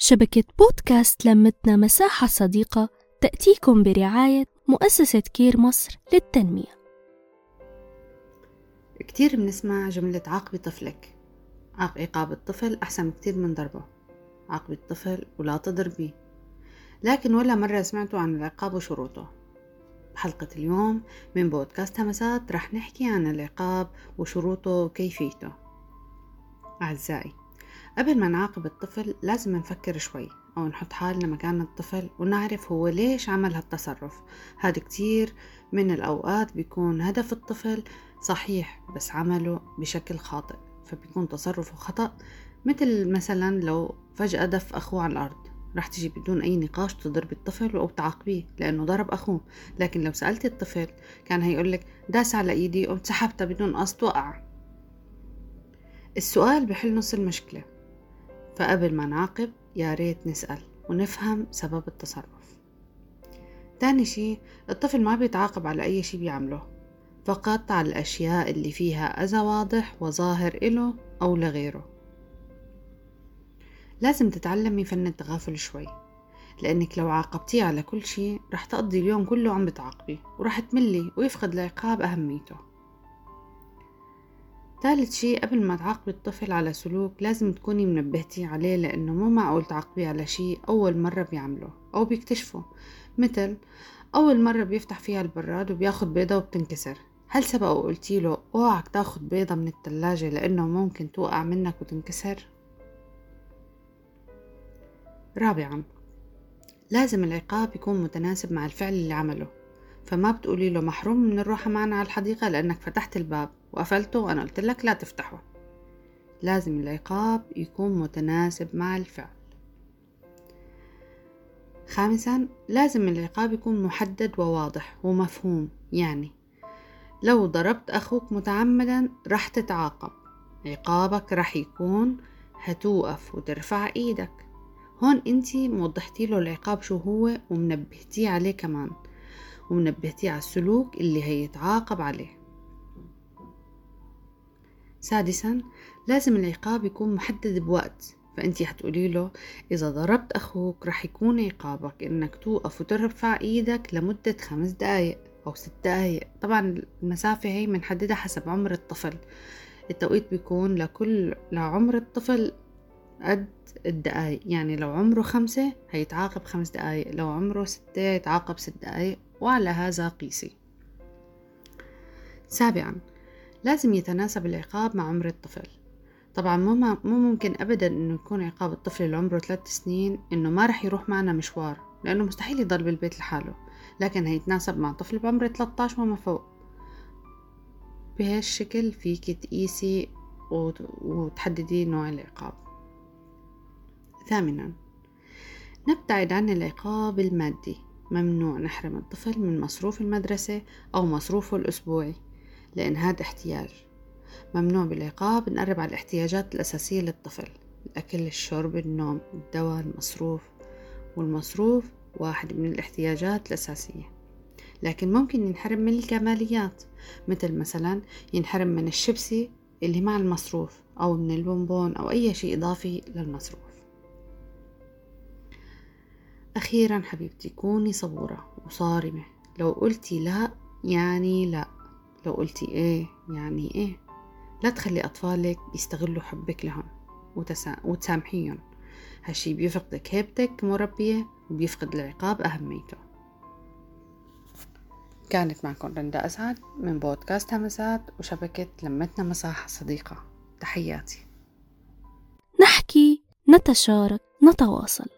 شبكة بودكاست لمتنا مساحة صديقة تأتيكم برعاية مؤسسة كير مصر للتنمية. كتير بنسمع جملة عاقبي طفلك. عقاب الطفل أحسن كتير من ضربة. عاقبي الطفل ولا تضربي. لكن ولا مرة سمعتوا عن العقاب وشروطه. بحلقة اليوم من بودكاست همسات رح نحكي عن العقاب وشروطه وكيفيته. أعزائي قبل ما نعاقب الطفل لازم نفكر شوي أو نحط حالنا مكان الطفل ونعرف هو ليش عمل هالتصرف. هذا كتير من الأوقات بيكون هدف الطفل صحيح بس عمله بشكل خاطئ فبيكون تصرفه خطأ. مثل مثلا لو فجأة دف أخوه على الأرض رح تجي بدون أي نقاش تضرب الطفل أو تعاقبيه لأنه ضرب أخوه. لكن لو سألت الطفل كان هيقولك داس على إيدي قمت سحبتها بدون قصد وقع. السؤال بحل نص المشكلة. فقبل ما نعاقب يا ريت نسأل ونفهم سبب التصرف. تاني شي الطفل ما بيتعاقب على أي شي بيعمله فقط على الأشياء اللي فيها أذى واضح وظاهر إله أو لغيره. لازم تتعلمي فن التغافل شوي لأنك لو عاقبتيه على كل شي رح تقضي اليوم كله عم بتعاقبي ورح تملي ويفقد العقاب أهميته. ثالث شي قبل ما تعاقبي الطفل على سلوك لازم تكوني منبهتي عليه لأنه مو معقول تعاقبيه على شي أول مرة بيعمله أو بيكتشفه. مثل أول مرة بيفتح فيها البراد وبياخد بيضة وبتنكسر. هل سبق وقلتي له أوعك تاخد بيضة من التلاجة لأنه ممكن توقع منك وتنكسر؟ رابعا لازم العقاب يكون متناسب مع الفعل اللي عمله. فما بتقولي له محروم من الروحة معنا على الحديقة لأنك فتحت الباب. وقفلته وأنا قلت لك لا تفتحه. لازم العقاب يكون متناسب مع الفعل. خامسا لازم العقاب يكون محدد وواضح ومفهوم. يعني لو ضربت أخوك متعمدا رح تتعاقب. عقابك رح يكون هتوقف وترفع إيدك. هون انتي موضحتي له العقاب شو هو ومنبهتيه عليه كمان. ومنبهتيه على السلوك اللي هيتعاقب عليه. سادسا لازم العقاب يكون محدد بوقت فأنتي حتقولي له إذا ضربت أخوك رح يكون عقابك إنك توقف وترفع إيدك لمدة خمس دقايق أو ست دقايق. طبعا المسافة هي بنحددها حسب عمر الطفل. التوقيت بيكون لكل لعمر الطفل قد الدقايق يعني لو عمره خمسة هيتعاقب خمس دقايق لو عمره ستة يتعاقب ست دقايق وعلى هذا قيسي. سابعا لازم يتناسب العقاب مع عمر الطفل. طبعا مو مو ممكن ابدا إنه يكون عقاب الطفل اللي عمره ثلاث سنين إنه ما رح يروح معنا مشوار لأنه مستحيل يضل بالبيت لحاله لكن هيتناسب مع طفل بعمر 13 وما فوق. بهالشكل فيك تقيسي وتحددي نوع العقاب. ثامنا نبتعد عن العقاب المادي. ممنوع نحرم الطفل من مصروف المدرسة أو مصروفه الأسبوعي. لأن هذا احتياج. ممنوع بالعقاب نقرب على الاحتياجات الأساسية للطفل. الأكل الشرب النوم الدواء المصروف. والمصروف واحد من الاحتياجات الأساسية. لكن ممكن ينحرم من الكماليات. مثل مثلا ينحرم من الشيبسي اللي مع المصروف أو من البونبون أو أي شيء إضافي للمصروف. أخيرا حبيبتي كوني صبورة وصارمة. لو قلتي لا يعني لا. لو قلتي إيه يعني إيه. لا تخلي أطفالك يستغلوا حبك لهم وتسا... وتسامحيهم. هالشي بيفقدك هيبتك مربية وبيفقد العقاب أهميته كانت معكم رندا أسعد من بودكاست همسات وشبكة لمتنا مساحة صديقة. تحياتي. نحكي نتشارك نتواصل.